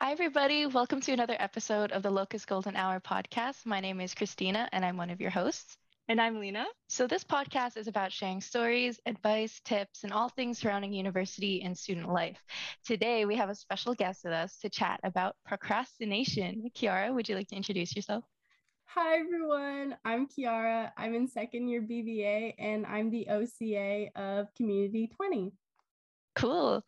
Hi, everybody. Welcome to another episode of the Locust Golden Hour podcast. My name is Christina, and I'm one of your hosts. And I'm Lena. So, this podcast is about sharing stories, advice, tips, and all things surrounding university and student life. Today, we have a special guest with us to chat about procrastination. Kiara, would you like to introduce yourself? Hi, everyone. I'm Kiara. I'm in second year BBA, and I'm the OCA of Community 20. Cool.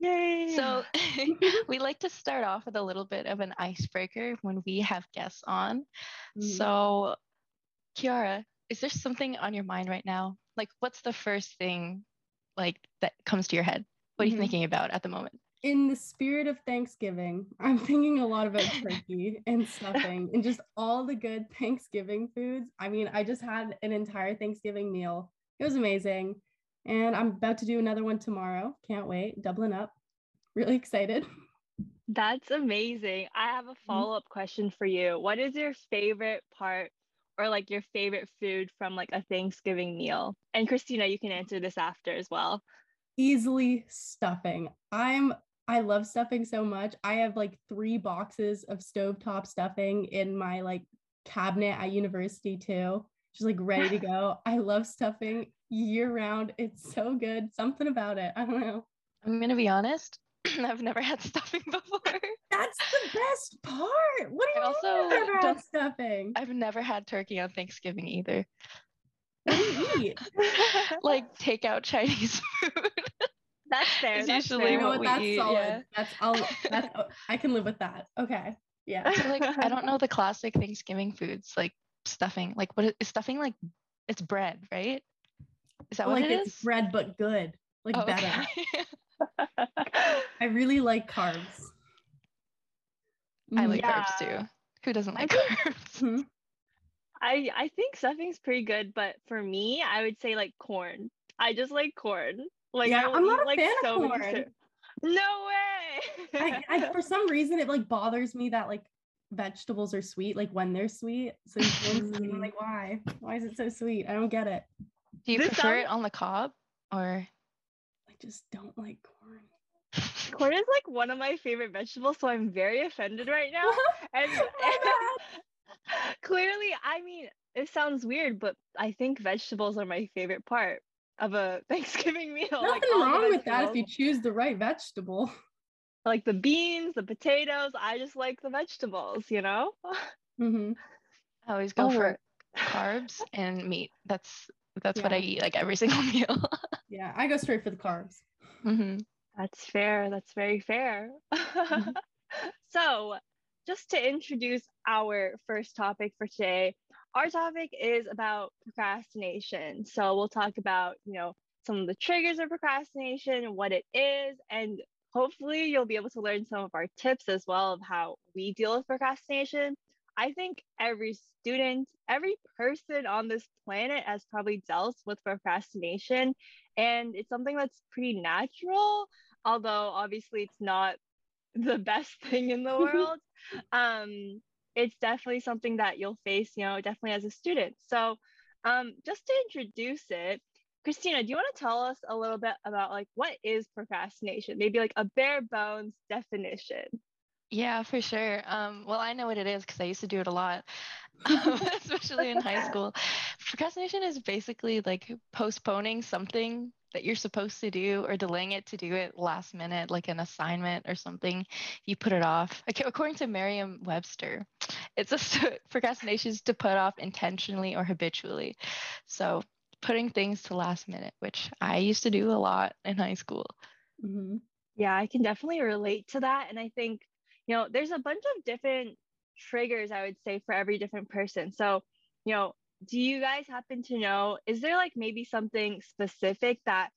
Yay! So, we like to start off with a little bit of an icebreaker when we have guests on. Mhm. So, Kiara, is there something on your mind right now? Like, what's the first thing like that comes to your head? What are you Mhm. thinking about at the moment? in the spirit of Thanksgiving, I'm thinking a lot about turkey and stuffing and just all the good Thanksgiving foods. I mean, I just had an entire Thanksgiving meal. It was amazing. And I'm about to do another one tomorrow. Can't wait. Doubling up. Really excited. That's amazing. I have a mm-hmm. follow up question for you. What is your favorite part or like your favorite food from like a Thanksgiving meal? And Christina, you can answer this after as well. Easily stuffing. I'm I love stuffing so much. I have like three boxes of stovetop stuffing in my like cabinet at university too. Just like ready to go. I love stuffing year round. It's so good. Something about it. I don't know. I'm gonna be honest. I've never had stuffing before. That's the best part. What do I you also mean you never had stuffing? I've never had turkey on Thanksgiving either. What do you eat? Like takeout Chinese food. That's fair. It's that's usually fair. You know what what? we That's eat, solid. yeah. That's I'll that's I can live with that. Okay. Yeah. So like I don't know the classic Thanksgiving foods like stuffing. Like what is, is stuffing like? It's bread, right? Is that like what it it's is? bread but good. Like Oh, better. okay. I really like carbs. I Mhm. like Yeah. carbs too. Who doesn't I like think- carbs? Mhm. I I think stuffing's pretty good, but for me, I would say like corn. I just like corn. Like Yeah, I will I'm not a like fan of so many corn. cer- No way. I, I for some reason it like bothers me that like vegetables are sweet like when they're sweet. So you feel sweet, Mm. like why? Why is it so sweet? I don't get it. Do you This prefer it on the cob or? I just don't like corn. corn is like one of my favorite vegetables, so I'm very offended right now. And My clearly, I mean, it sounds weird, but I think vegetables are my favorite part of a Thanksgiving meal. Nothing like wrong with that if you choose the right vegetable. Like the beans, the potatoes. I just like the vegetables, you know? hmm I always go for carbs and meat. That's that's what I eat like every single meal. Yeah, I go straight for the carbs. hmm That's fair. That's very fair. so, just to introduce our first topic for today, our topic is about procrastination. So, we'll talk about, you know, some of the triggers of procrastination, what it is, and hopefully you'll be able to learn some of our tips as well of how we deal with procrastination. I think every student, every person on this planet has probably dealt with procrastination, and it's something that's pretty natural although obviously it's not the best thing in the world um it's definitely something that you'll face you know definitely as a student so um just to introduce it christina do you want to tell us a little bit about like what is procrastination maybe like a bare bones definition Yeah, for sure. Um, well, I know what it is because I used to do it a lot, especially in high school. Procrastination is basically like postponing something that you're supposed to do or delaying it to do it last minute, like an assignment or something. You put it off. Ac- According to Merriam-Webster, it's a procrastination is to put off intentionally or habitually. So putting things to last minute, which I used to do a lot in high school. hmm Yeah, I can definitely relate to that. And I think, you know, there's a bunch of different triggers, I would say, for every different person. So, you know, do you guys happen to know, is there like maybe something specific that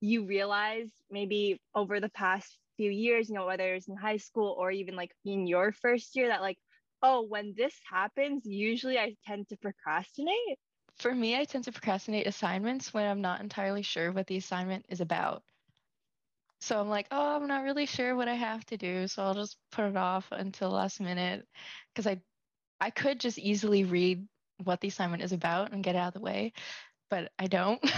you realized maybe over the past few years, you know, whether it's in high school or even like in your first year, that like, oh, when this happens, usually I tend to procrastinate? For me, I tend to procrastinate assignments when I'm not entirely sure what the assignment is about. So I'm like, oh, I'm not really sure what I have to do, so I'll just put it off until last minute because I I could just easily read what the assignment is about and get it out of the way, but I don't.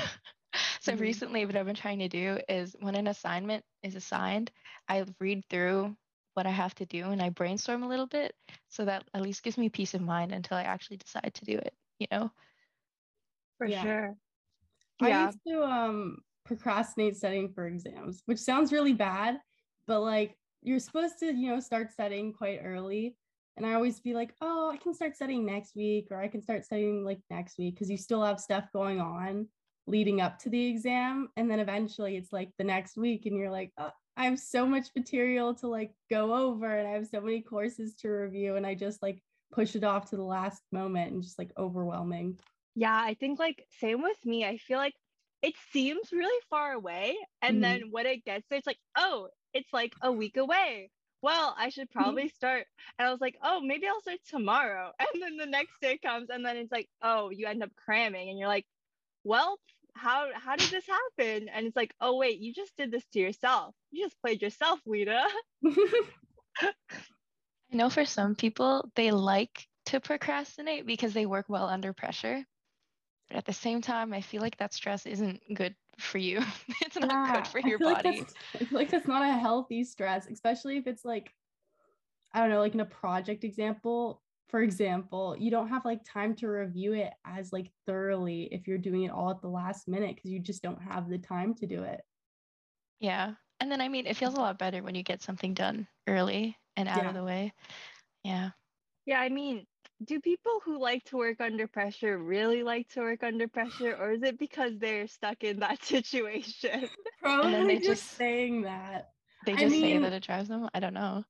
So Mhm. recently, what I've been trying to do is when an assignment is assigned, I read through what I have to do and I brainstorm a little bit so that at least gives me peace of mind until I actually decide to do it, you know? For Yeah. sure. I used to um procrastinate studying for exams, which sounds really bad, but like you're supposed to, you know, start studying quite early. And I always be like, oh, I can start studying next week, or I can start studying like next week because you still have stuff going on leading up to the exam. And then eventually it's like the next week, and you're like, oh, I have so much material to like go over, and I have so many courses to review. And I just like push it off to the last moment and just like overwhelming. Yeah, I think like same with me. I feel like it seems really far away. And Mhm. then when it gets there, it's like, oh, it's like a week away. Well, I should probably start. And I was like, oh, maybe I'll start tomorrow. And then the next day comes, and then it's like, oh, you end up cramming, and you're like, well, how how did this happen? And it's like, oh wait, you just did this to yourself. You just played yourself, Lita. I know for some people, they like to procrastinate because they work well under pressure. But at the same time, I feel like that stress isn't good for you. it's not Yeah, good for your feel like body. that's- I feel like that's not a healthy stress, especially if it's like, I don't know, like in a project example, for example, you don't have like time to review it as like thoroughly if you're doing it all at the last minute because you just don't have the time to do it. Yeah. And then, I mean, it feels a lot better when you get something done early and out Yeah. of the way. Yeah. Yeah, I mean, do people who like to work under pressure really like to work under pressure, or is it because they're stuck in that situation? Probably just, just- saying that. They I just say that it drives them. I don't know.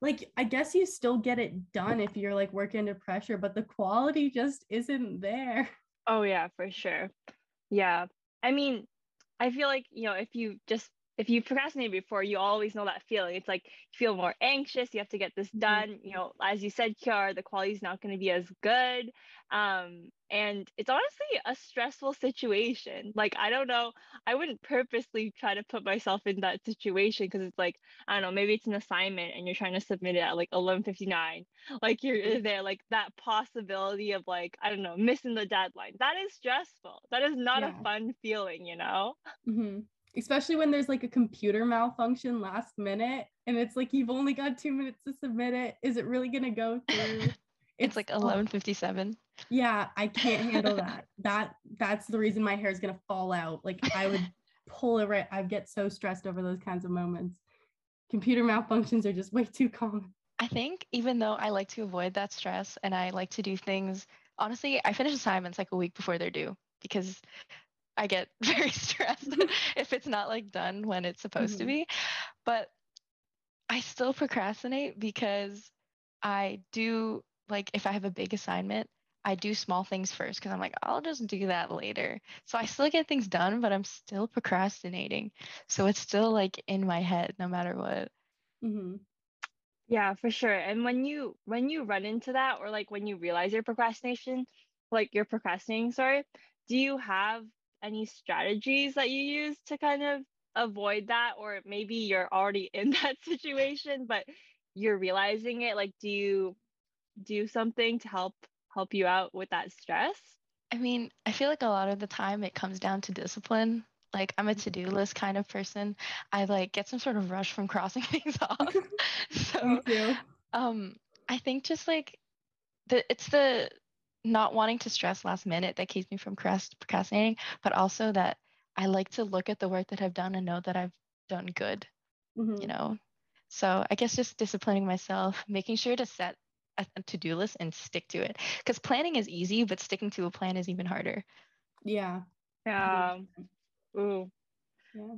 Like, I guess you still get it done if you're like working under pressure, but the quality just isn't there. Oh yeah, for sure. Yeah. I mean, I feel like, you know, if you just if you procrastinate before, you always know that feeling. It's like you feel more anxious, you have to get this Mhm. done. You know, as you said, Kiara, the quality is not going to be as good. Um, and it's honestly a stressful situation. Like, I don't know, I wouldn't purposely try to put myself in that situation because it's like, I don't know, maybe it's an assignment and you're trying to submit it at like 11:59 like you're Mm-hmm. there like that possibility of like i don't know missing the deadline that is stressful that is not Yeah. a fun feeling you know Mhm. Especially when there's like a computer malfunction last minute and it's like you've only got two minutes to submit it. Is it really going to go through? It's, like oh, 11:57. Yeah, I can't handle that. That that's the reason my hair is going to fall out. Like I would pull it right. I get so stressed over those kinds of moments. Computer malfunctions are just way too common. I think even though I like to avoid that stress and I like to do things, honestly, I finish assignments like a week before they're due because I get very stressed if it's not like done when it's supposed to Mhm. be. But I still procrastinate because I do like if I have a big assignment, I do small things first because I'm like, I'll just do that later. So I still get things done, but I'm still procrastinating. So it's still like in my head no matter what. hmm yeah for sure and when you when you run into that or like when you realize your procrastination like you're procrastinating sorry do you have any strategies that you use to kind of avoid that or maybe you're already in that situation but you're realizing it like do you do something to help help you out with that stress I mean, I feel like a lot of the time it comes down to discipline. Like I'm a to-do list kind of person. I like get some sort of rush from crossing things off. So, um, I think just like the it's the not wanting to stress last minute that keeps me from procrastinating, but also that I like to look at the work that I've done and know that I've done good, Mhm. you know. So I guess just disciplining myself, making sure to set a, a to-do list and stick to it. Because planning is easy, but sticking to a plan is even harder. Yeah. yeah ooh Yeah.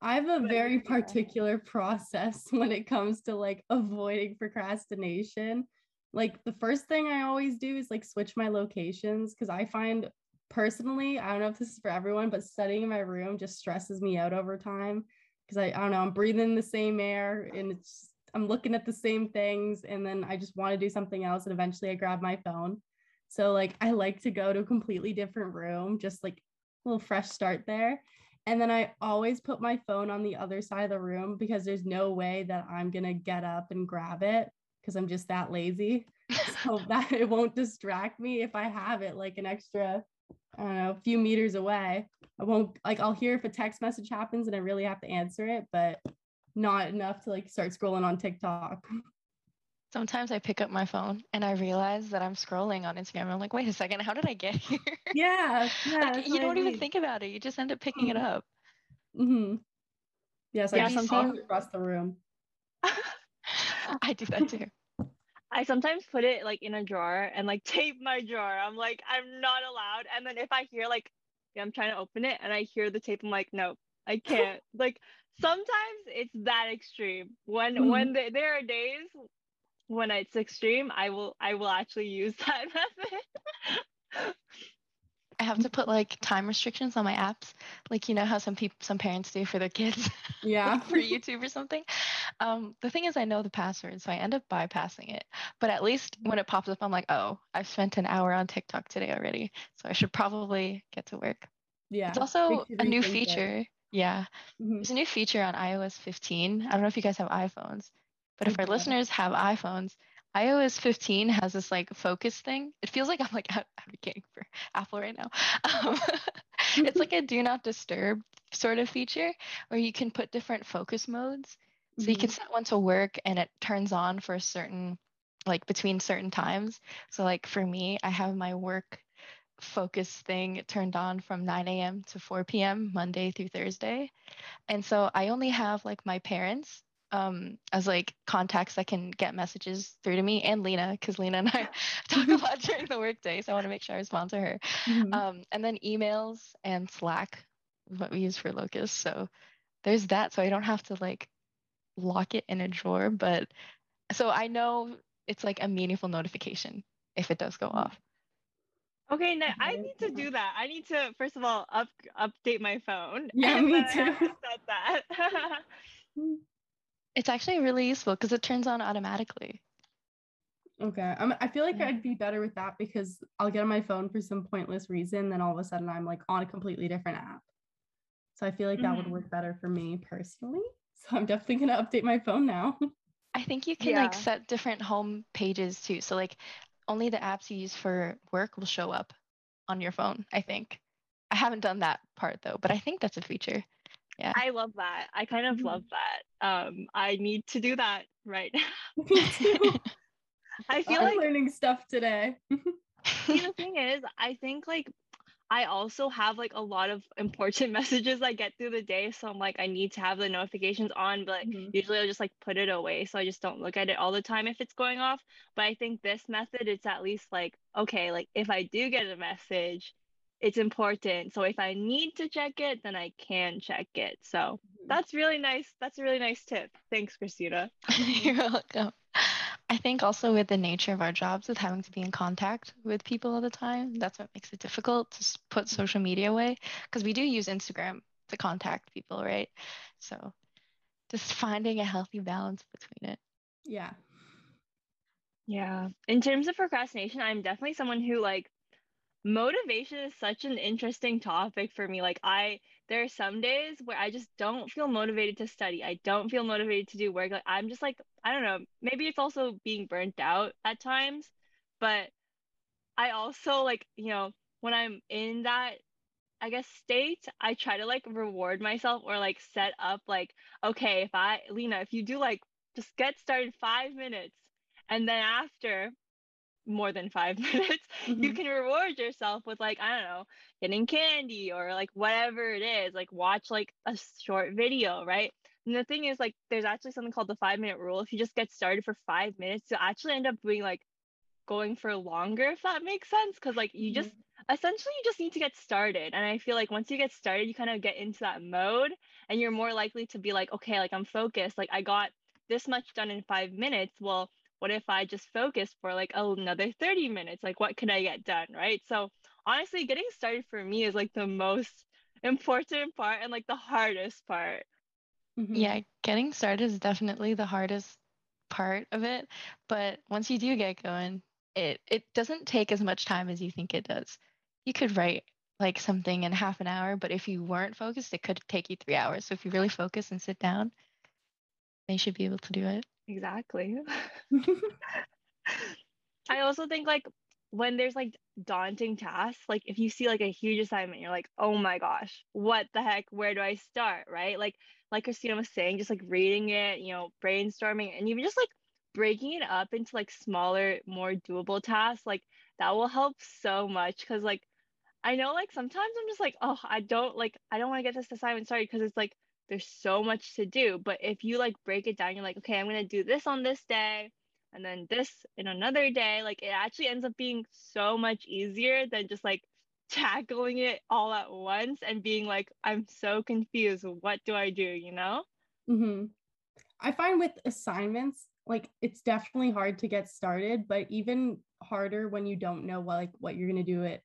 I have a very particular process when it comes to like avoiding procrastination. Like the first thing I always do is like switch my locations because I find personally, I don't know if this is for everyone, but studying in my room just stresses me out over time because I, I don't know, I'm breathing the same air and it's I'm looking at the same things and then I just want to do something else and eventually I grab my phone. So like I like to go to a completely different room, just like a little fresh start there. And then I always put my phone on the other side of the room because there's no way that I'm going to get up and grab it because I'm just that lazy. So that it won't distract me if I have it like an extra, I don't know, a few meters away. I won't like I'll hear if a text message happens and I really have to answer it, but not enough to like start scrolling on TikTok. Sometimes I pick up my phone and I realize that I'm scrolling on Instagram. I'm like, wait a second, how did I get here? Yeah, yeah. like, you don't even think about it. You just end up picking it up. Mm-hmm. Yes, I Yeah, just sometimes- across the room. I do that too. I sometimes put it like in a drawer and like tape my drawer. I'm like, I'm not allowed. And then if I hear like I'm trying to open it and I hear the tape, I'm like, nope, I can't. like sometimes it's that extreme. When Mhm. when the, there are days when it's extreme, I will I will actually use that method. I have to put like time restrictions on my apps, like you know how some people, some parents do for their kids, Yeah. like for YouTube or something. Um, the thing is, I know the password, so I end up bypassing it. But at least when it pops up, I'm like, oh, I've spent an hour on TikTok today already, so I should probably get to work. Yeah. It's also a new rethink it. feature. Yeah, Mhm. there's a new feature on iOS 15. I don't know if you guys have iPhones, but if our listeners have iPhones, iOS 15 has this like focus thing. It feels like I'm like ad- advocating for Apple right now. Um, it's like a do not disturb sort of feature where you can put different focus modes. So you can set one to work and it turns on for a certain like between certain times. So like for me, I have my work focus thing turned on from 9 a.m. to 4 p.m. Monday through Thursday. And so I only have like my parents um as like contacts that can get messages through to me and Lena because Lena and I talk a lot during the workday so I want to make sure I respond to her Mhm. um and then emails and Slack is what we use for Locus. so there's that so I don't have to like lock it in a drawer but so I know it's like a meaningful notification if it does go Mhm. off Okay, now I need to do that. I need to first of all up update my phone. Yeah, and me then I have too. to set that. it's actually really useful because it turns on automatically Okay. I'm, I feel like Yeah. I'd be better with that because I'll get on my phone for some pointless reason, then all of a sudden I'm like on a completely different app. So I feel like that would Mhm. work better for me personally. So I'm definitely gonna update my phone now. I think you can like set different home pages too. So like only the apps you use for work will show up on your phone, I think. I haven't done that part though, but I think that's a feature. Yeah. I love that. I kind of Mhm. love that. Um, I need to do that right now. I feel I'm like learning stuff today. see the thing is, I think like I also have like a lot of important messages I get through the day. So I'm like, I need to have the notifications on, but like, Mhm. usually I'll just like put it away. So I just don't look at it all the time if it's going off. But I think this method, it's at least like, okay, like if I do get a message, it's important. So if I need to check it, then I can check it. So Mhm. that's really nice. That's a really nice tip. Thanks, Christina. You're welcome. I think also with the nature of our jobs, with having to be in contact with people all the time, that's what makes it difficult to put social media away because we do use Instagram to contact people, right? So just finding a healthy balance between it. Yeah. Yeah. In terms of procrastination, I'm definitely someone who like motivation is such an interesting topic for me. Like I there are some days where I just don't feel motivated to study. I don't feel motivated to do work. Like I'm just like I don't know, maybe it's also being burnt out at times, but I also like, you know, when I'm in that I guess state, I try to like reward myself or like set up like, okay, if I, Lena, if you do like just get started five minutes and then after more than five minutes, you Mhm. can reward yourself with like, I don't know, getting candy or like whatever it is, like watch like a short video, right? And the thing is, like, there's actually something called the five minute rule. If you just get started for five minutes, you actually end up doing like going for longer, if that makes sense. Cause like you just essentially you just need to get started and i feel like once you get started you kind of get into that mode and you're more likely to be like okay like i'm focused like i got this much done in five minutes well what if i just focus for like another 30 minutes like what could i get done right so honestly getting started for me is like the most important part and like the hardest part Mhm. Yeah, getting started is definitely the hardest part of it, but once you do get going, it it doesn't take as much time as you think it does. You could write like something in half an hour, but if you weren't focused, it could take you 3 hours. So if you really focus and sit down, then you should be able to do it. Exactly I also think like when there's like daunting tasks, like if you see like a huge assignment, you're like, oh my gosh, what the heck? Where do I start? Right? Like like Christina was saying, just like reading it, you know, brainstorming, and even just like breaking it up into like smaller, more doable tasks, like that will help so much. Cause like I know like sometimes I'm just like, oh, I don't like I don't want to get this assignment started because it's like there's so much to do. But if you like break it down, you're like, okay, I'm gonna do this on this day and then this in another day, like it actually ends up being so much easier than just like tackling it all at once and being like, I'm so confused. What do I do? You know? Mm-hmm. I find with assignments, like it's definitely hard to get started, but even harder when you don't know what like what you're gonna do it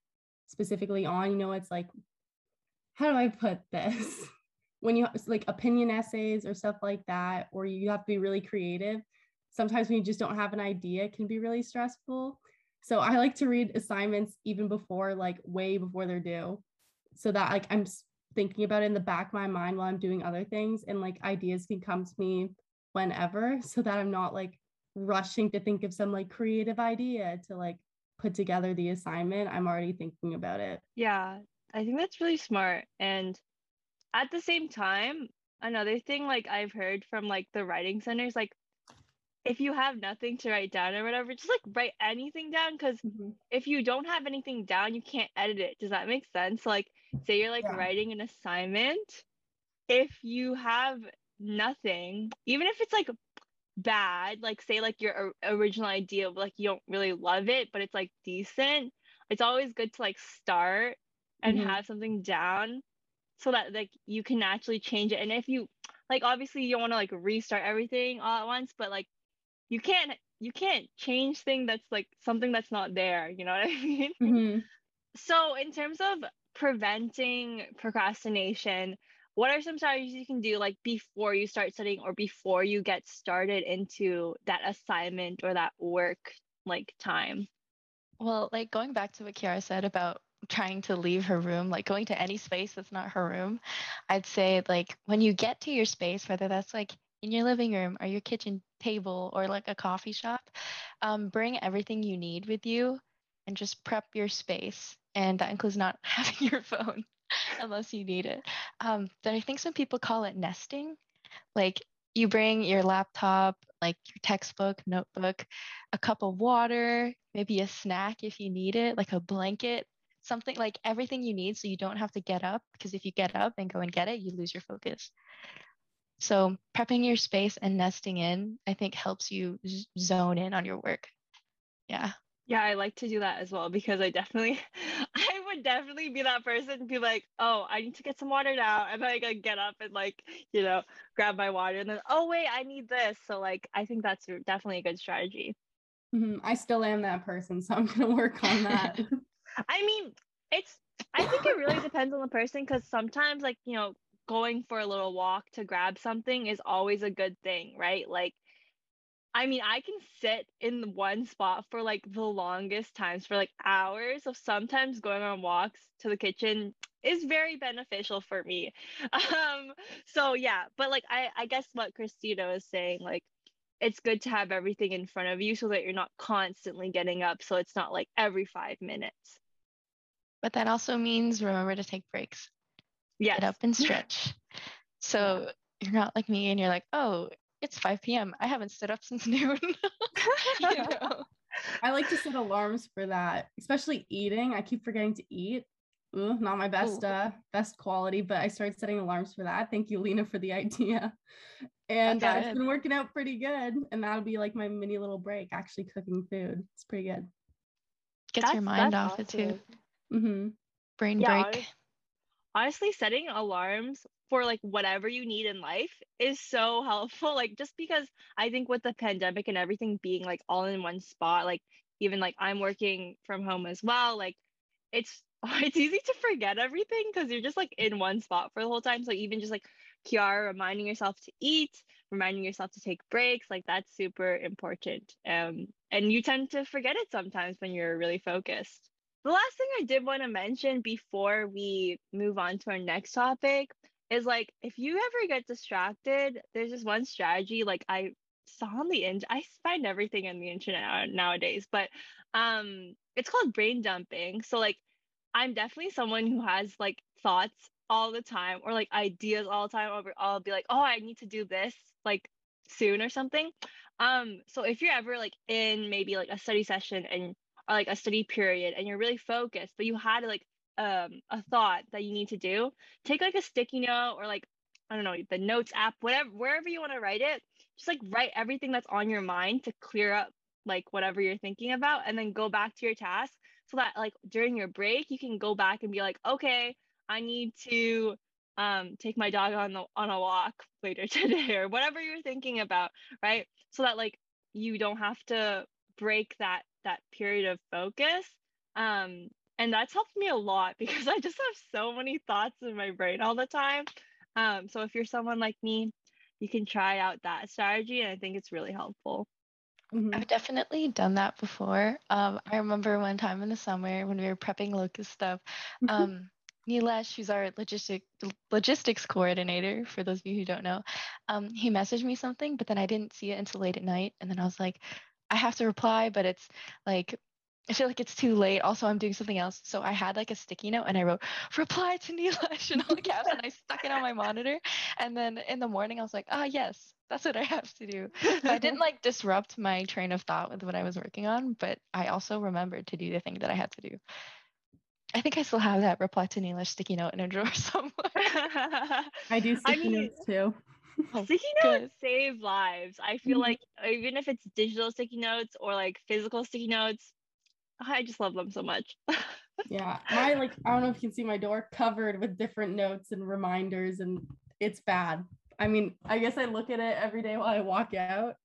specifically on. You know, it's like, how do I put this? when you like opinion essays or stuff like that, or you have to be really creative. Sometimes when you just don't have an idea, it can be really stressful. So I like to read assignments even before, like way before they're due, so that like I'm thinking about it in the back of my mind while I'm doing other things, and like ideas can come to me whenever, so that I'm not like rushing to think of some like creative idea to like put together the assignment. I'm already thinking about it. Yeah, I think that's really smart. And at the same time, another thing like I've heard from like the writing centers, like if you have nothing to write down or whatever, just like write anything down because mm-hmm. if you don't have anything down, you can't edit it. Does that make sense? Like, say you're like yeah. writing an assignment, if you have nothing, even if it's like bad, like say like your original idea, of like you don't really love it, but it's like decent, it's always good to like start and mm-hmm. have something down so that like you can actually change it. And if you like obviously you don't want to like restart everything all at once, but like you can't you can't change thing that's like something that's not there you know what i mean mm-hmm. so in terms of preventing procrastination what are some strategies you can do like before you start studying or before you get started into that assignment or that work like time well like going back to what kiara said about trying to leave her room like going to any space that's not her room i'd say like when you get to your space whether that's like in your living room or your kitchen table or like a coffee shop, um, bring everything you need with you and just prep your space. And that includes not having your phone unless you need it. Um, but I think some people call it nesting. Like you bring your laptop, like your textbook, notebook, a cup of water, maybe a snack if you need it, like a blanket, something like everything you need so you don't have to get up. Because if you get up and go and get it, you lose your focus. So prepping your space and nesting in, I think helps you zone in on your work. Yeah. Yeah, I like to do that as well because I definitely, I would definitely be that person be like, oh, I need to get some water now. And then I get up and like, you know, grab my water and then, oh, wait, I need this. So like, I think that's definitely a good strategy. Mm-hmm. I still am that person. So I'm going to work on that. I mean, it's, I think it really depends on the person because sometimes like, you know, going for a little walk to grab something is always a good thing, right? Like, I mean, I can sit in one spot for like the longest times for like hours. So sometimes going on walks to the kitchen is very beneficial for me. Um, so yeah, but like I, I guess what Christina was saying, like it's good to have everything in front of you so that you're not constantly getting up. So it's not like every five minutes. But that also means remember to take breaks yes. get up and stretch. So you're not like me and you're like, oh, it's 5 p.m. I haven't stood up since noon. you know? I like to set alarms for that, especially eating. I keep forgetting to eat. Ooh, not my best uh best quality, but I started setting alarms for that. Thank you, Lena, for the idea. And uh, it's been working out pretty good. And that'll be like my mini little break, actually cooking food. It's pretty good. Gets that's, your mind off awesome. it too. Mm-hmm. Brain yeah, break. honestly setting alarms for like whatever you need in life is so helpful like just because i think with the pandemic and everything being like all in one spot like even like i'm working from home as well like it's it's easy to forget everything because you're just like in one spot for the whole time. So even just like kiara reminding yourself to eat reminding yourself to take breaks like that's super important. Um and you tend to forget it sometimes when you're really focused the last thing I did want to mention before we move on to our next topic is like if you ever get distracted, there's this one strategy like I saw on the end. I find everything on the internet nowadays, but um, it's called brain dumping. So like, I'm definitely someone who has like thoughts all the time or like ideas all the time. I'll I'll be like, oh, I need to do this like soon or something. Um, so if you're ever like in maybe like a study session and like a study period and you're really focused, but you had like um a thought that you need to do, take like a sticky note or like I don't know, the notes app, whatever wherever you want to write it, just like write everything that's on your mind to clear up like whatever you're thinking about and then go back to your task so that like during your break you can go back and be like, okay, I need to um take my dog on the on a walk later today or whatever you're thinking about, right? So that like you don't have to break that that period of focus um and that's helped me a lot because i just have so many thoughts in my brain all the time um so if you're someone like me you can try out that strategy and i think it's really helpful mm-hmm. I've definitely done that before. Um, I remember one time in the summer when we were prepping locust stuff. Mm-hmm. Um, Nilesh, who's our logistic logistics coordinator, for those of you who don't know, um, he messaged me something, but then I didn't see it until late at night, and then I was like, I have to reply, but it's like I feel like it's too late. Also, I'm doing something else. So I had like a sticky note and I wrote reply to Nilesh in all caps and I stuck it on my monitor. And then in the morning I was like, ah yes, that's what I have to do. So I didn't like disrupt my train of thought with what I was working on, but I also remembered to do the thing that I had to do. I think I still have that reply to Nilesh sticky note in a drawer somewhere. I do sticky I mean, notes too. Oh, sticky notes save lives. I feel mm-hmm. like even if it's digital sticky notes or like physical sticky notes, I just love them so much. yeah, my like I don't know if you can see my door covered with different notes and reminders, and it's bad. I mean, I guess I look at it every day while I walk out,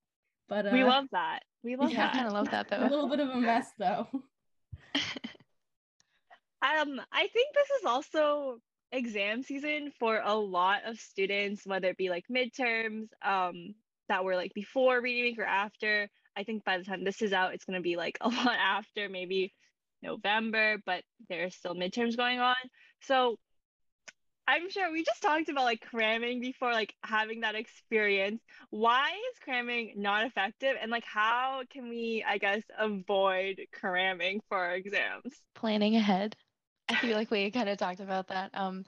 but uh, we love that. We love yeah, that. I kind of love that though. A little bit of a mess though. um, I think this is also exam season for a lot of students, whether it be like midterms, um, that were like before reading week or after. I think by the time this is out, it's going to be like a lot after, maybe November, but there's still midterms going on. So I'm sure we just talked about like cramming before, like having that experience. Why is cramming not effective? And like, how can we, I guess, avoid cramming for our exams? Planning ahead. I feel like we kind of talked about that. Um,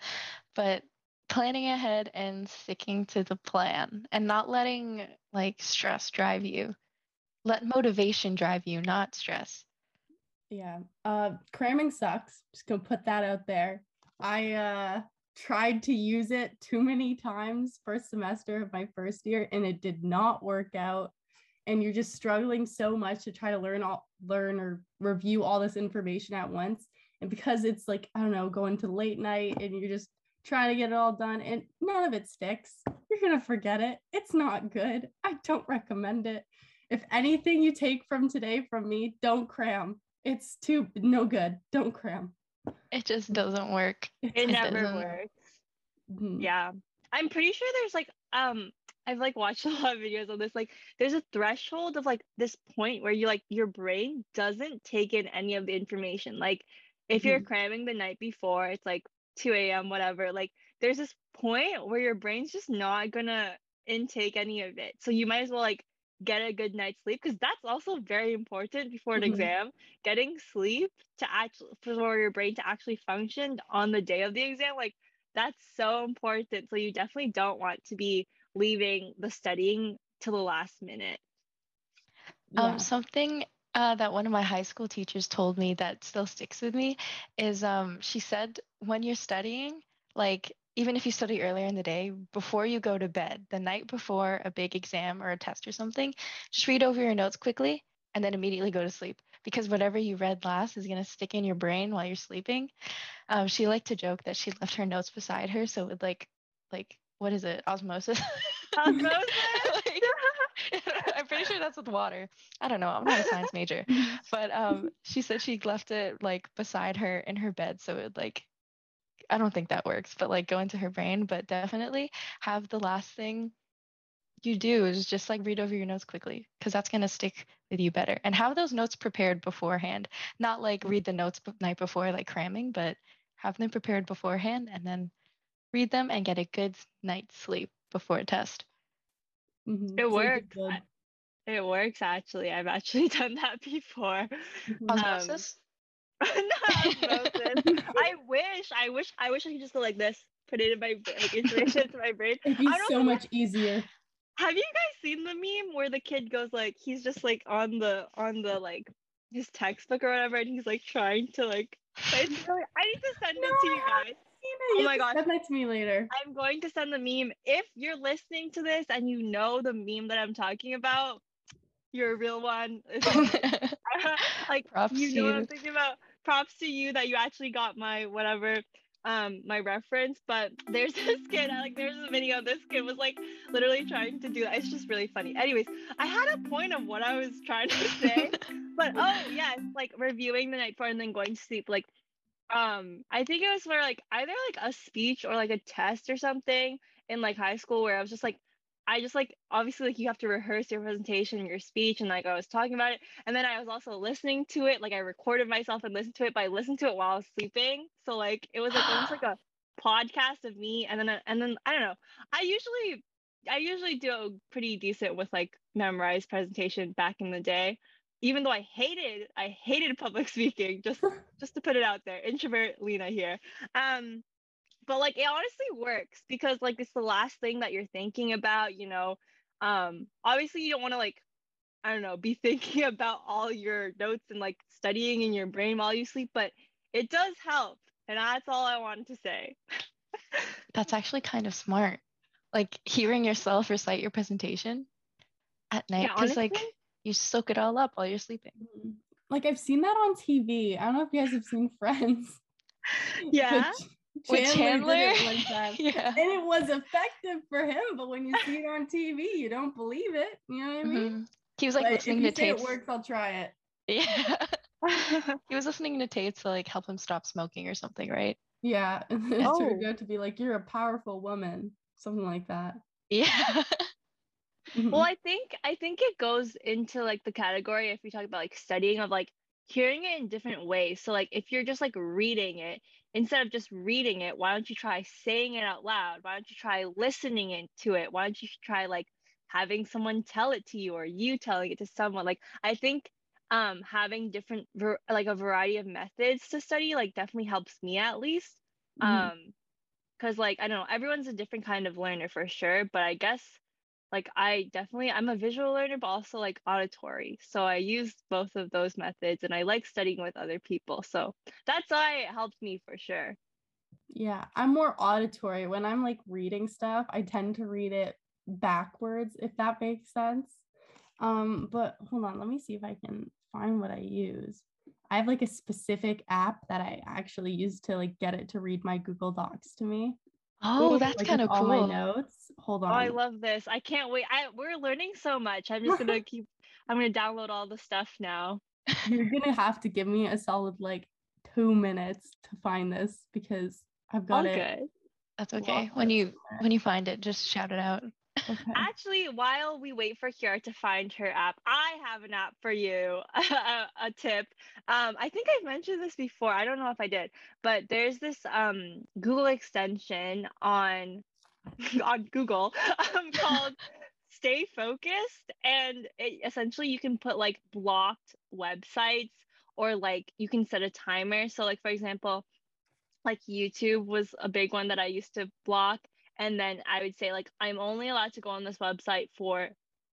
but planning ahead and sticking to the plan and not letting like stress drive you. Let motivation drive you, not stress. Yeah. Uh cramming sucks. Just gonna put that out there. I uh tried to use it too many times first semester of my first year and it did not work out and you're just struggling so much to try to learn all learn or review all this information at once and because it's like i don't know going to late night and you're just trying to get it all done and none of it sticks you're going to forget it it's not good i don't recommend it if anything you take from today from me don't cram it's too no good don't cram it just doesn't work it, it never doesn't. works mm-hmm. yeah i'm pretty sure there's like um I've like watched a lot of videos on this. Like, there's a threshold of like this point where you like your brain doesn't take in any of the information. Like, if mm-hmm. you're cramming the night before, it's like 2 a.m., whatever. Like, there's this point where your brain's just not gonna intake any of it. So you might as well like get a good night's sleep because that's also very important before an mm-hmm. exam. Getting sleep to actually for your brain to actually function on the day of the exam, like that's so important. So you definitely don't want to be leaving the studying to the last minute. Um, yeah. Um, something uh, that one of my high school teachers told me that still sticks with me is um, she said when you're studying, like even if you study earlier in the day, before you go to bed, the night before a big exam or a test or something, just read over your notes quickly and then immediately go to sleep because whatever you read last is going to stick in your brain while you're sleeping. Um, she liked to joke that she left her notes beside her, so it would like, like what is it, osmosis? Osmosis. like, pretty sure that's with water. I don't know. I'm not a science major, but um, she said she left it like beside her in her bed, so it would like. I don't think that works, but like go into her brain. But definitely have the last thing you do is just like read over your notes quickly because that's going to stick with you better and have those notes prepared beforehand not like read the notes b- night before like cramming but have them prepared beforehand and then read them and get a good night's sleep before a test mm-hmm. it works it works actually i've actually done that before osmosis um, not osmosis. i wish i wish i wish i could just go like this put it in my like information into my brain. It'd be so much easier. Have you guys seen the meme where the kid goes like he's just like on the on the like his textbook or whatever, and he's like trying to like. I need to send no, it to you guys. Oh my god. Send that to me later. I'm going to send the meme. If you're listening to this and you know the meme that I'm talking about, you're a real one. like props you know what I'm thinking about. Props to you that you actually got my whatever um my reference but there's this kid I, like there's a video this kid was like literally trying to do that it's just really funny anyways i had a point of what i was trying to say but oh yeah like reviewing the night before and then going to sleep like um i think it was for like either like a speech or like a test or something in like high school where i was just like I just like obviously like you have to rehearse your presentation, your speech, and like I was talking about it. And then I was also listening to it. Like I recorded myself and listened to it, but I listened to it while I was sleeping. So like it was like almost like a podcast of me. And then and then I don't know. I usually I usually do a pretty decent with like memorized presentation back in the day. Even though I hated I hated public speaking, just just to put it out there. Introvert Lena here. Um but like it honestly works because like it's the last thing that you're thinking about you know? Um obviously you don't want to like i don't know be thinking about all your notes and like studying in your brain while you sleep but it does help and that's all i wanted to say. That's actually kind of smart. Like hearing yourself recite your presentation at night because yeah, like you soak it all up while you're sleeping. Like i've seen that on tv i don't know if you guys have seen friends. Yeah. Chandler, with Chandler. yeah. And it was effective for him, but when you see it on TV, you don't believe it. You know what I mean? Mm-hmm. He was like but listening to tapes. It works, I'll try it. Yeah. he was listening to tapes to like help him stop smoking or something, right? Yeah. And then oh. turned out to be like, you're a powerful woman, something like that. Yeah. well, I think I think it goes into like the category if we talk about like studying of like hearing it in different ways. So like if you're just like reading it, instead of just reading it, why don't you try saying it out loud? Why don't you try listening into it? Why don't you try like having someone tell it to you or you telling it to someone? Like I think um having different ver- like a variety of methods to study like definitely helps me at least. Mm-hmm. Um cuz like I don't know, everyone's a different kind of learner for sure, but I guess like I definitely I'm a visual learner but also like auditory. So I use both of those methods and I like studying with other people. So that's why it helped me for sure. Yeah, I'm more auditory. When I'm like reading stuff, I tend to read it backwards if that makes sense. Um but hold on, let me see if I can find what I use. I have like a specific app that I actually use to like get it to read my Google Docs to me. Oh, that's like kind of cool. All my notes. Hold on. Oh, I love this. I can't wait. I we're learning so much. I'm just gonna keep. I'm gonna download all the stuff now. You're gonna have to give me a solid like two minutes to find this because I've got all it. Good. That's okay. When you when you find it, just shout it out. Okay. Actually, while we wait for Kiara to find her app, I have an app for you. a, a, tip. Um, I think I've mentioned this before. I don't know if I did, but there's this um, Google extension on on Google um, called Stay Focused, and it, essentially you can put like blocked websites or like you can set a timer. So, like for example, like YouTube was a big one that I used to block and then I would say like I'm only allowed to go on this website for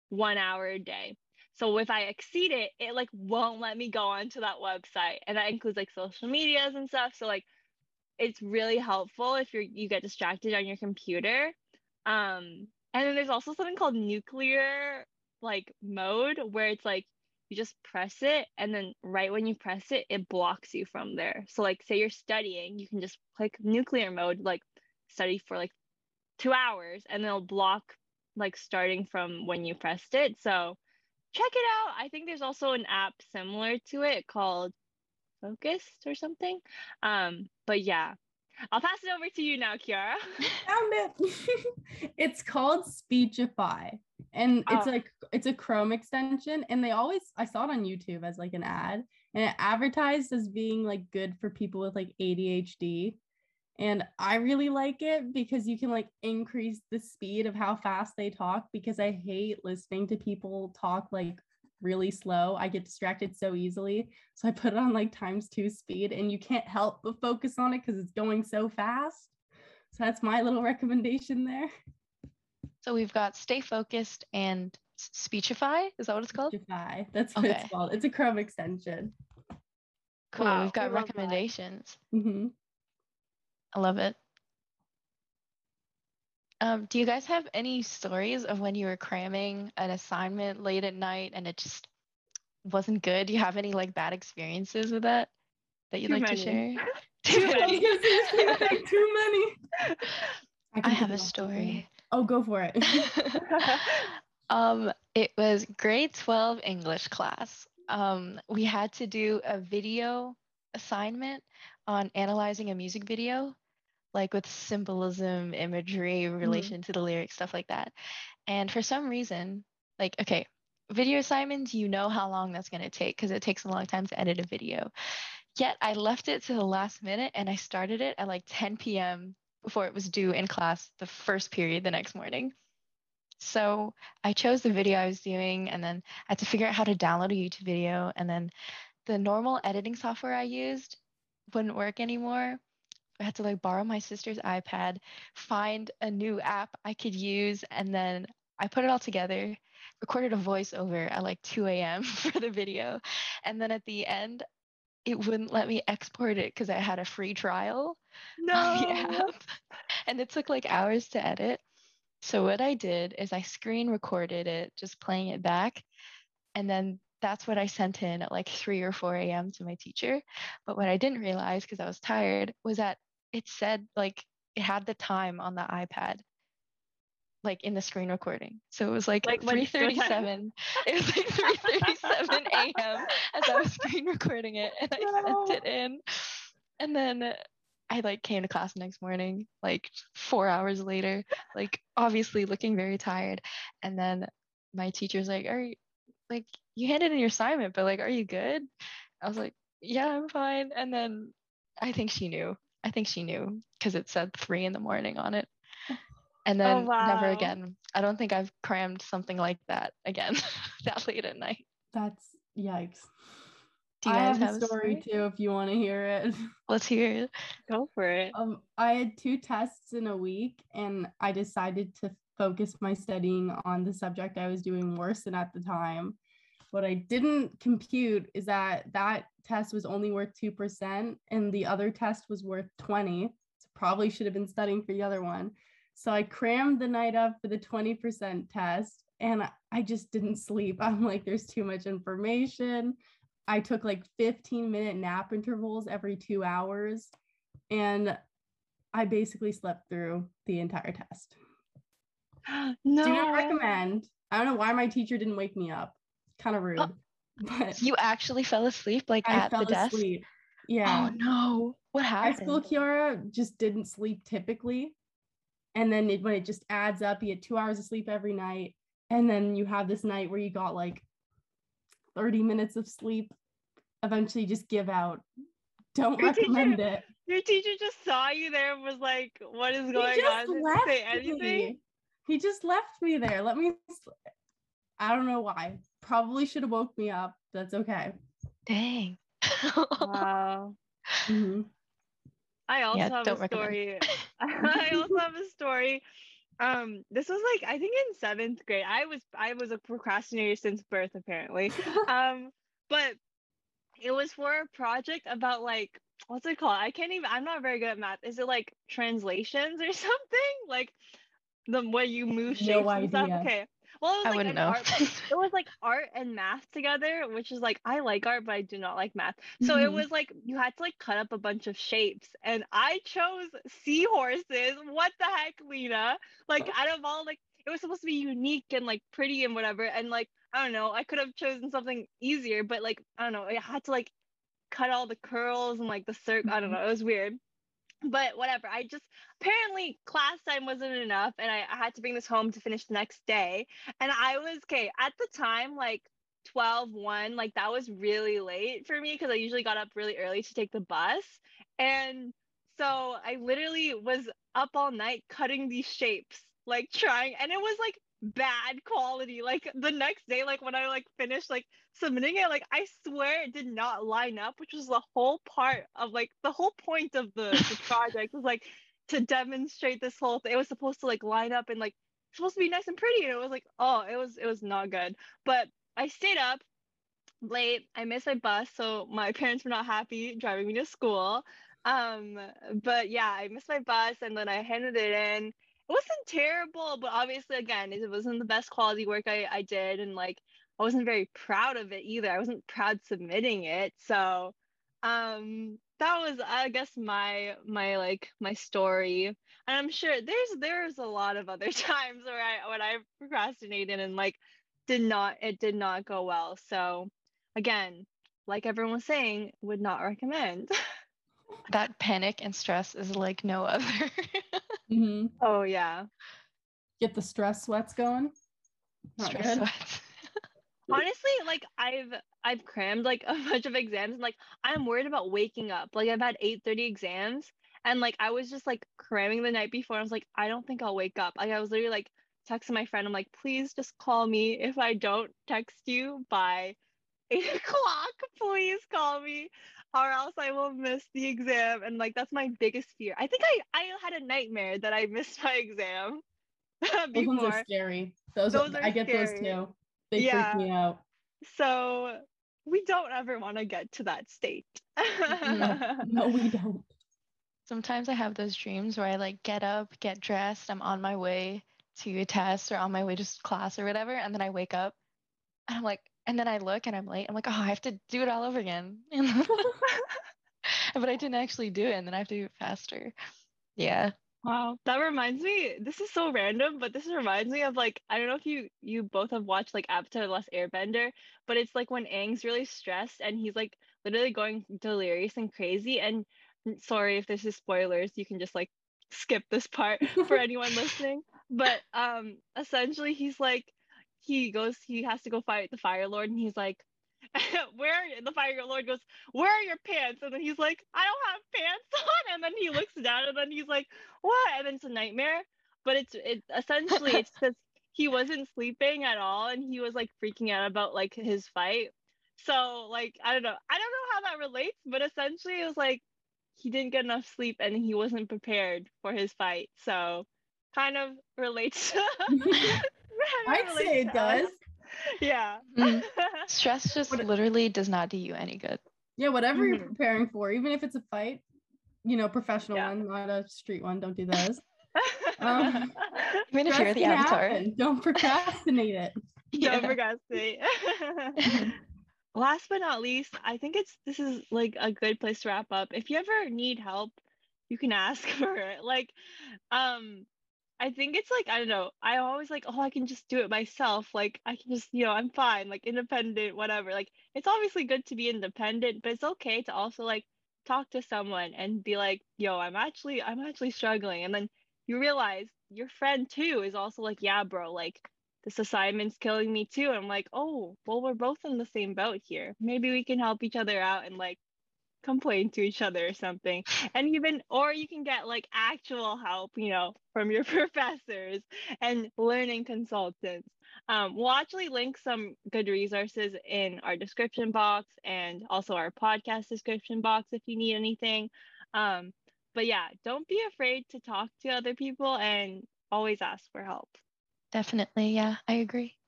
one hour a day. So if I exceed it, it like won't let me go onto that website, and that includes like social medias and stuff. So like it's really helpful if you're you get distracted on your computer. Um, and then there's also something called nuclear like mode where it's like you just press it and then right when you press it it blocks you from there so like say you're studying you can just click nuclear mode like study for like two hours and they'll block like starting from when you pressed it. So check it out. I think there's also an app similar to it called Focused or something. Um, but yeah, I'll pass it over to you now, Kiara. Found it. it's called Speechify. And it's oh. like it's a Chrome extension. And they always I saw it on YouTube as like an ad. And it advertised as being like good for people with like ADHD and i really like it because you can like increase the speed of how fast they talk because i hate listening to people talk like really slow i get distracted so easily so i put it on like times two speed and you can't help but focus on it because it's going so fast So that's my little recommendation there. So we've got Stay Focused and Speechify. Is that what it's called? Speechify. That's what Okay. it's called. It's a Chrome extension. Cool. Wow, we've got love that. recommendations. hmm I love it. Um, do you guys have any stories of when you were cramming an assignment late at night and it just wasn't good? Do you have any like bad experiences with that that you'd Too like many. to share? Too I many. was gonna say, there's too- too many. I can have a story. Oh, go for it. um, it was grade 12 English class. Um, we had to do a video assignment on analyzing a music video, like with symbolism, imagery, mm-hmm. relation to the lyrics, stuff like that. And for some reason, like, okay, video assignments, you know how long that's going to take because it takes a long time to edit a video. Yet I left it to the last minute and I started it at like 10 p.m. before it was due in class the first period the next morning. So I chose the video I was doing and then I had to figure out how to download a YouTube video. And then the normal editing software I used wouldn't work anymore. I had to like borrow my sister's iPad, find a new app I could use, and then I put it all together, recorded a voiceover at like 2 a.m. for the video. And then at the end, it wouldn't let me export it because I had a free trial the no. app. And it took like hours to edit. So what I did is I screen recorded it, just playing it back. And then that's what I sent in at like 3 or 4 a.m. to my teacher. But what I didn't realize because I was tired was that it said like it had the time on the iPad like in the screen recording. So it was like, Like, what- what 3:37. It was like 3:37 a.m. as I was screen recording it and I No. sent it in. And then I like came to class the next morning, like four hours later, like obviously looking very tired. And then my teacher's like, Are you like you handed in your assignment, but like, are you good? I was like, Yeah, I'm fine. And then I think she knew. I think she knew because it said three in the morning on it. And then never wow. again. I don't think I've crammed something like that again that late at night. That's yikes. Do you I guys have, have a story too if you want to hear it. Let's hear it. Go for it. Um, I had two tests in a week, and I decided to focus my studying on the subject I was doing worse than at the time. What I didn't compute is that that test was only worth 2%, and the other test was worth 20. So probably should have been studying for the other one. So I crammed the night up for the 20% test, and I- just didn't sleep. I'm like, there's too much information. I took like 15 minute nap intervals every two hours. And I basically slept through the entire test. no. Do not recommend. I don't know why my teacher didn't wake me up. Kind of oh, rude. but You actually fell asleep like I at fell the desk? asleep. Oh, yeah. Oh no. What happened? High school Kiara just didn't sleep typically. And then it, when it just adds up, you get two hours of sleep every night. And then you have this night where you got like 30 minutes of sleep. Eventually, just give out. Don't Your teacher- recommend it. Your teacher just saw you there and was like, "What is He going just on?" Didn't left say anything. me. He just left me there. Let me. I don't know why. Probably should have woke me up. That's okay. Dang. Wow. Mhm. I also Yeah, have a story. I also have a story. Um, this was like I think in seventh grade. I was I was a procrastinator since birth, apparently. um, but it was for a project about like what's it called? I can't even. I'm not very good at math. Is it like translations or something? Like the way you move No shapes and stuff. Okay. Well, it was I like wouldn't know. art it was like art and math together, which is like I like art, but I do not like math. So it Mhm. was like you had to like cut up a bunch of shapes, and I chose seahorses. What the heck, Lena? Like out of all like it was supposed to be unique and like pretty and whatever, and like I don't know, I could have chosen something easier, but like I don't know, I had to like cut all the curls and like the circle. I don't know, it was weird. But whatever, I just apparently class time wasn't enough, and I, I had to bring this home to finish the next day. And I was okay at the time, like 12 1 like that was really late for me because i usually got up really early to take the bus and so i literally was up all night cutting these shapes like trying and it was like bad quality like the next day like when i like finished like submitting it like i swear it did not line up which was the whole part of like the whole point of the, the project was like to demonstrate this whole thing. It was supposed to like line up and like supposed to be nice and pretty, and it was like, oh, it was it was not good. But I stayed up late. I missed my bus, so my parents were not happy driving me to school. Um, but yeah, I missed my bus, and then I handed it in. It wasn't terrible, but obviously, again, it wasn't the best quality work I I did, and like I wasn't very proud of it either. I wasn't proud submitting it. So um that was I guess my my like my story. And I'm sure there's there's a lot of other times where I when I procrastinated and like did not it did not go well. So again, like everyone was saying, would not recommend. that panic and stress is like no other. mm-hmm. Oh yeah. Get the stress sweats going. Not stress good. sweats honestly like i've i've crammed like a bunch of exams and like i'm worried about waking up like i've had 8 30 exams and like i was just like cramming the night before i was like i don't think i'll wake up like i was literally like texting my friend i'm like please just call me if i don't text you by 8 o'clock please call me or else i will miss the exam and like that's my biggest fear i think i i had a nightmare that i missed my exam before. those are scary those, those are, i get scary. those too they yeah. freak me out. So we don't ever want to get to that state. no, no, we don't. Sometimes I have those dreams where I like get up, get dressed, I'm on my way to a test or on my way to class or whatever, and then I wake up and I'm like, and then I look and I'm late. I'm like, oh, I have to do it all over again. but I didn't actually do it, and then I have to do it faster. Yeah. Wow, that reminds me. This is so random, but this reminds me of like I don't know if you you both have watched like Avatar: The Last Airbender, but it's like when Aang's really stressed and he's like literally going delirious and crazy. And sorry if this is spoilers, you can just like skip this part for anyone listening. But um, essentially, he's like he goes, he has to go fight the Fire Lord, and he's like, where are you? the fire lord goes, where are your pants? And then he's like, I don't have pants on. And then he looks down and then he's like, what? And then it's a nightmare. But it's it essentially it's because he wasn't sleeping at all and he was like freaking out about like his fight. So like I don't know. I don't know how that relates, but essentially it was like he didn't get enough sleep and he wasn't prepared for his fight. So kind of relates. I'd say it does yeah. Mm. Stress just what, literally does not do you any good. Yeah, whatever mm-hmm. you're preparing for, even if it's a fight, you know, professional yeah. one, not a street one, don't do those. um, even if you're the avatar, happen. don't procrastinate it. Yeah. Don't procrastinate. Last but not least, I think it's this is like a good place to wrap up. If you ever need help, you can ask for it. Like, um, I think it's like, I don't know. I always like, oh, I can just do it myself. Like, I can just, you know, I'm fine, like independent, whatever. Like, it's obviously good to be independent, but it's okay to also like talk to someone and be like, yo, I'm actually, I'm actually struggling. And then you realize your friend too is also like, yeah, bro, like this assignment's killing me too. I'm like, oh, well, we're both in the same boat here. Maybe we can help each other out and like complain to each other or something. And even or you can get like actual help you know from your professors and learning consultants. Um, we'll actually link some good resources in our description box and also our podcast description box if you need anything. Um, but yeah don't be afraid to talk to other people and always ask for help. Definitely yeah i agree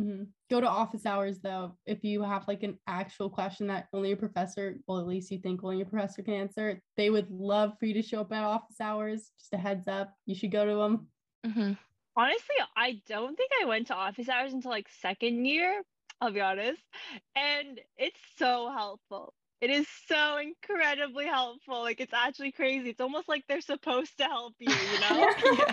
Mm-hmm. Go to office hours though. If you have like an actual question that only a professor, well, at least you think only a professor can answer, they would love for you to show up at office hours. Just a heads up, you should go to them. Mm-hmm. Honestly, I don't think I went to office hours until like second year. I'll be honest, and it's so helpful. It is so incredibly helpful. Like it's actually crazy. It's almost like they're supposed to help you. You know? yeah.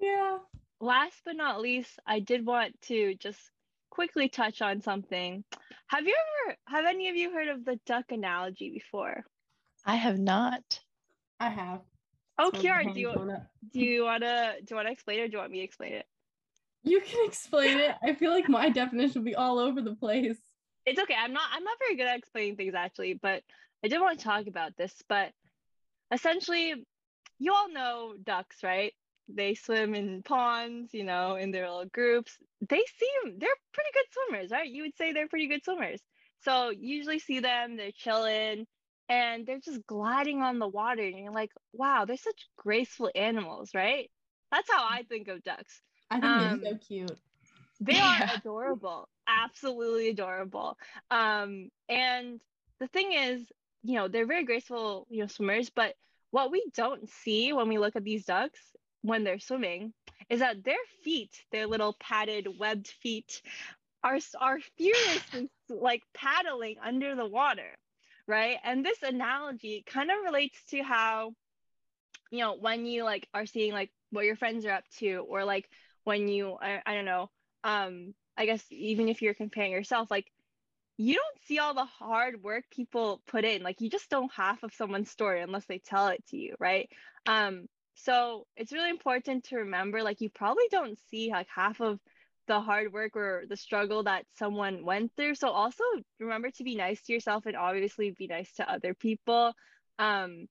yeah last but not least, I did want to just quickly touch on something. Have you ever have any of you heard of the duck analogy before? I have not. I have. Oh, Kiara, do you do you wanna do you wanna explain it or do you want me to explain it? You can explain it. I feel like my definition will be all over the place. It's okay. I'm not I'm not very good at explaining things actually, but I did want to talk about this. But essentially, you all know ducks, right? They swim in ponds, you know, in their little groups. They seem they're pretty good swimmers, right? You would say they're pretty good swimmers. So usually see them, they're chilling, and they're just gliding on the water and you're like wow they're such graceful animals right that's how i think of ducks I think um, they're so cute. They are adorable, absolutely adorable. Um, and the thing is, you know, they're very graceful, you know, swimmers. But what we don't see when we look at these ducks when they're swimming is that their feet, their little padded, webbed feet, are are furiously like paddling under the water, right? And this analogy kind of relates to how, you know, when you like are seeing like what your friends are up to, or like when you I, I don't know um i guess even if you're comparing yourself like you don't see all the hard work people put in like you just don't half of someone's story unless they tell it to you right um so it's really important to remember like you probably don't see like half of the hard work or the struggle that someone went through. So also remember to be nice to yourself and obviously be nice to other people. Um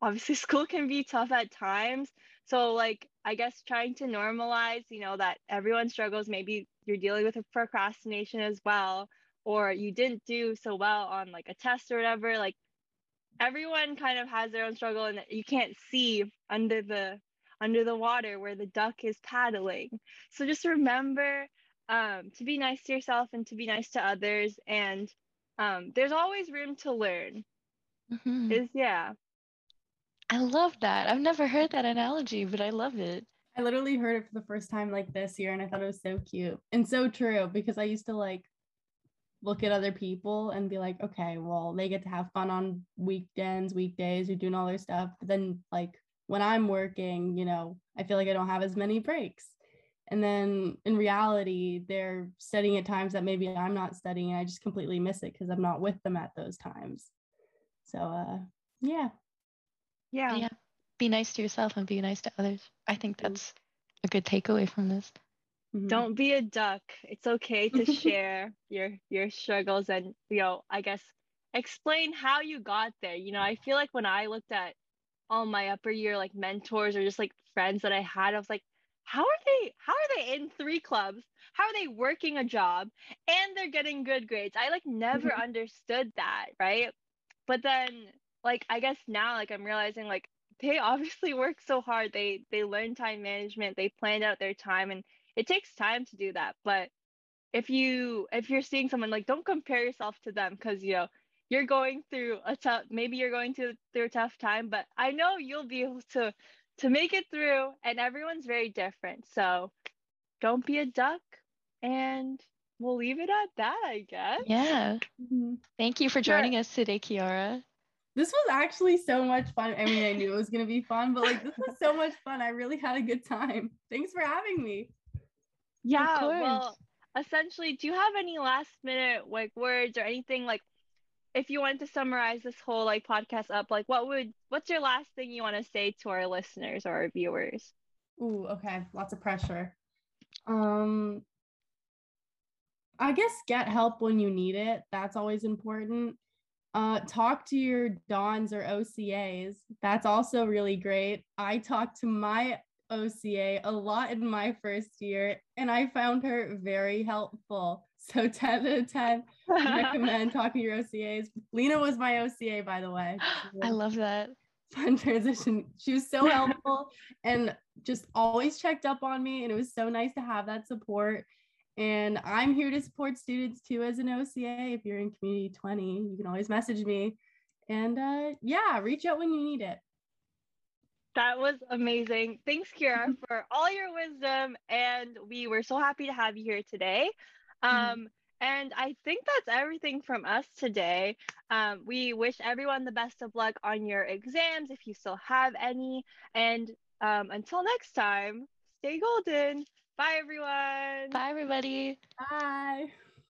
obviously school can be tough at times. So like i guess trying to normalize you know that everyone struggles maybe you're dealing with a procrastination as well or you didn't do so well on like a test or whatever like everyone kind of has their own struggle and you can't see under the under the water where the duck is paddling so just remember um, to be nice to yourself and to be nice to others and um, there's always room to learn mm-hmm. is yeah I love that. I've never heard that analogy, but I love it. I literally heard it for the first time like this year and I thought it was so cute and so true because I used to like look at other people and be like, okay, well, they get to have fun on weekends, weekdays, they're doing all their stuff. But then like when I'm working, you know, I feel like I don't have as many breaks. And then in reality, they're studying at times that maybe I'm not studying and I just completely miss it because I'm not with them at those times. So uh yeah, yeah. Yeah. Be nice to yourself and be nice to others. I think mm-hmm. that's a good takeaway from this. Mm-hmm. Don't be a duck. It's okay to share your your struggles and you know, I guess explain how you got there. You know, I feel like when I looked at all my upper year like mentors or just like friends that I had, I was like, how are they how are they in three clubs? How are they working a job and they're getting good grades? I like never mm-hmm. understood that, right? But then like I guess now like I'm realizing like they obviously work so hard. They they learn time management, they planned out their time and it takes time to do that. But if you if you're seeing someone like don't compare yourself to them because you know you're going through a tough maybe you're going through through a tough time, but I know you'll be able to to make it through and everyone's very different. So don't be a duck and we'll leave it at that, I guess. Yeah. Mm-hmm. Thank you for joining sure. us today, Kiara. This was actually so much fun. I mean, I knew it was going to be fun, but like this was so much fun. I really had a good time. Thanks for having me. Yeah, well, essentially, do you have any last minute like words or anything like if you wanted to summarize this whole like podcast up, like what would what's your last thing you want to say to our listeners or our viewers? Ooh, okay. Lots of pressure. Um I guess get help when you need it. That's always important. Uh, talk to your DONs or OCAs. That's also really great. I talked to my OCA a lot in my first year, and I found her very helpful. So 10 out of 10, recommend talking to your OCAs. Lena was my OCA, by the way. I love that. Fun transition. She was so helpful and just always checked up on me. And it was so nice to have that support. And I'm here to support students too as an OCA. If you're in Community 20, you can always message me. And uh, yeah, reach out when you need it. That was amazing. Thanks, Kiara, for all your wisdom. And we were so happy to have you here today. Mm-hmm. Um, mm-hmm. And I think that's everything from us today. Um, we wish everyone the best of luck on your exams if you still have any. And um, until next time, stay golden. Bye, everyone. Bye, everybody. Bye.